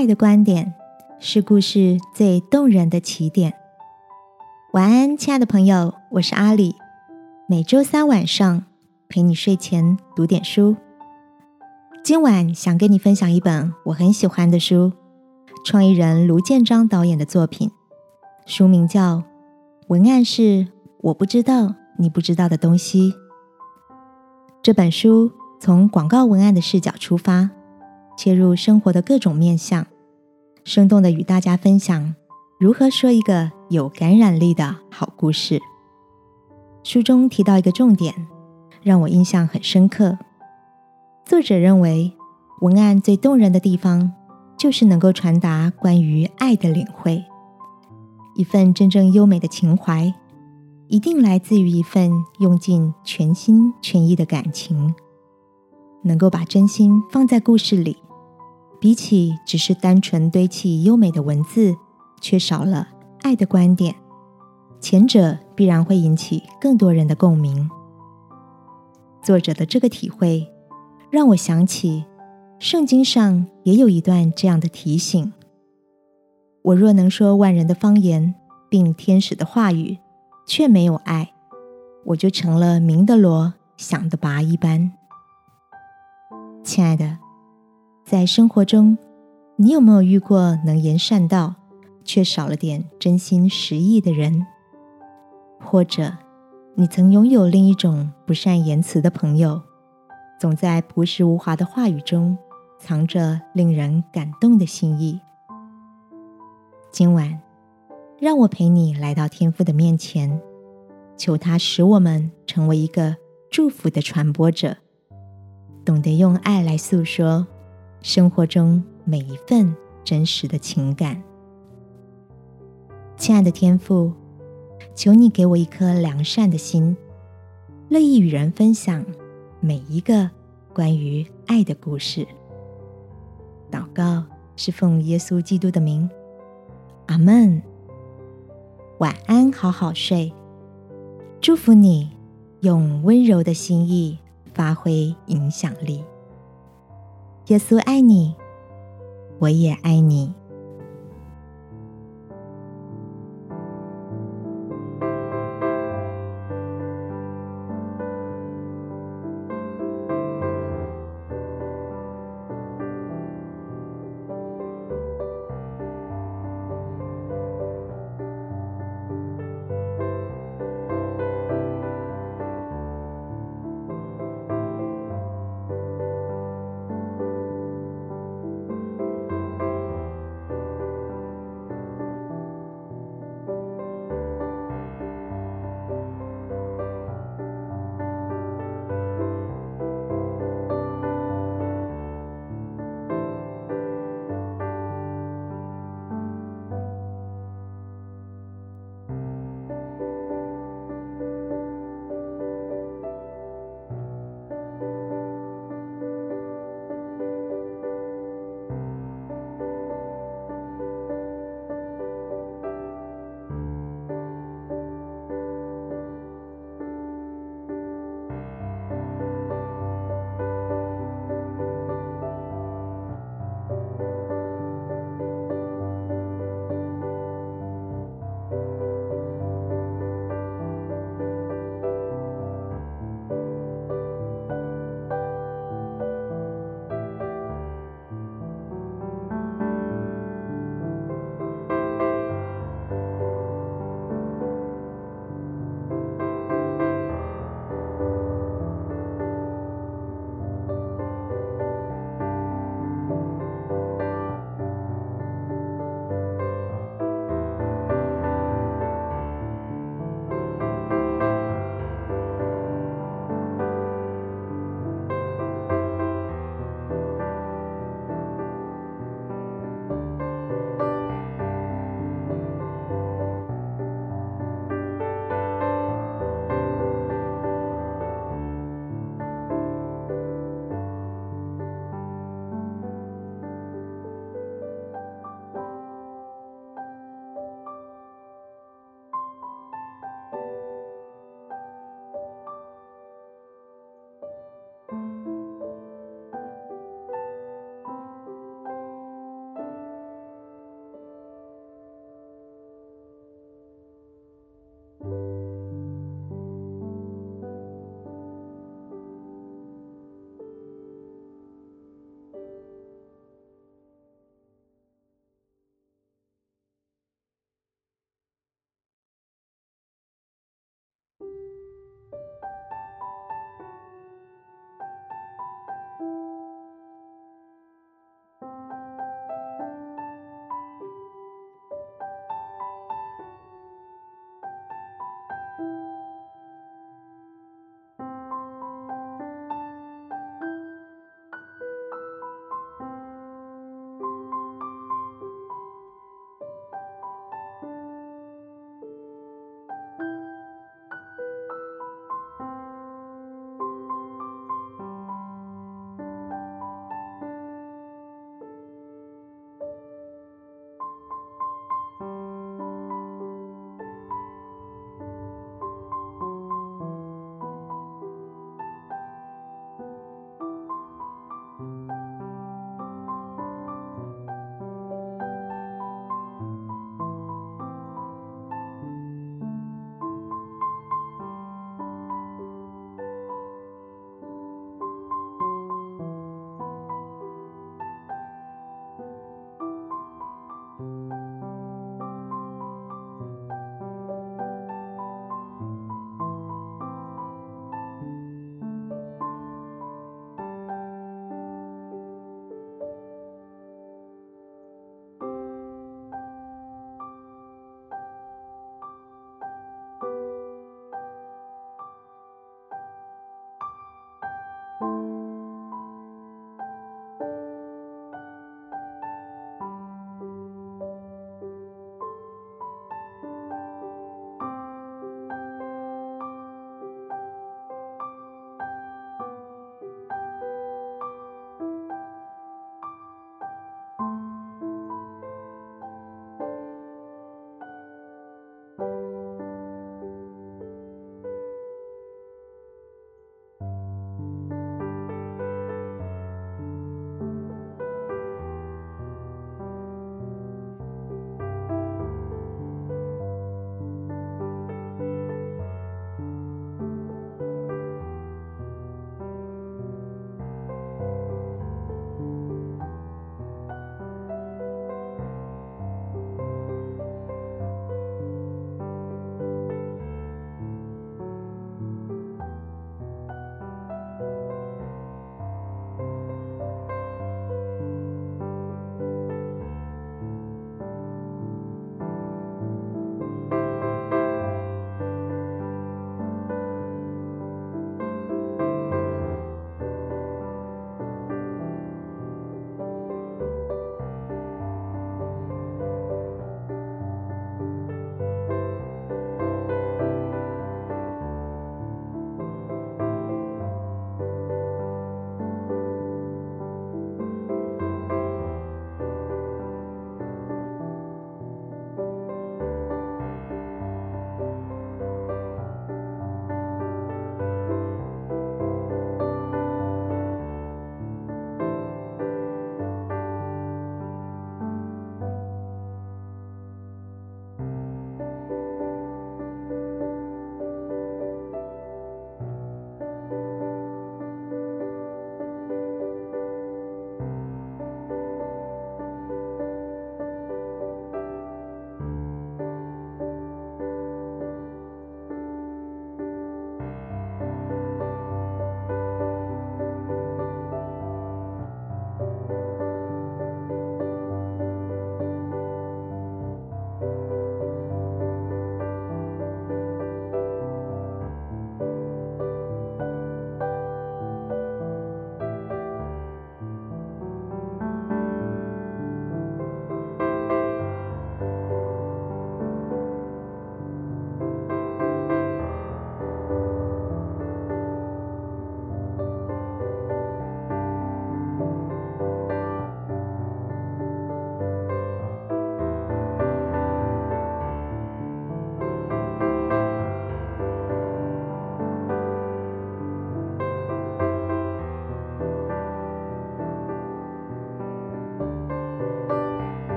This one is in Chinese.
爱的观点是故事最动人的起点。晚安，亲爱的朋友，我是阿里。每周三晚上陪你睡前读点书。今晚想跟你分享一本我很喜欢的书，创意人卢建章导演的作品，书名叫《文案是我不知道你不知道的东西》。这本书从广告文案的视角出发。切入生活的各种面向，生动的与大家分享如何说一个有感染力的好故事。书中提到一个重点，让我印象很深刻。作者认为，文案最动人的地方，就是能够传达关于爱的领会。一份真正优美的情怀，一定来自于一份用尽全心全意的感情，能够把真心放在故事里。比起只是单纯堆砌优美的文字，却少了爱的观点，前者必然会引起更多人的共鸣。作者的这个体会，让我想起圣经上也有一段这样的提醒：我若能说万人的方言，并天使的话语，却没有爱，我就成了明的罗，响的拔一般。亲爱的。在生活中，你有没有遇过能言善道却少了点真心实意的人？或者，你曾拥有另一种不善言辞的朋友，总在朴实无华的话语中藏着令人感动的心意？今晚，让我陪你来到天父的面前，求他使我们成为一个祝福的传播者，懂得用爱来诉说。生活中每一份真实的情感，亲爱的天父，求你给我一颗良善的心，乐意与人分享每一个关于爱的故事。祷告是奉耶稣基督的名，阿门。晚安，好好睡。祝福你，用温柔的心意发挥影响力。耶稣爱你，我也爱你。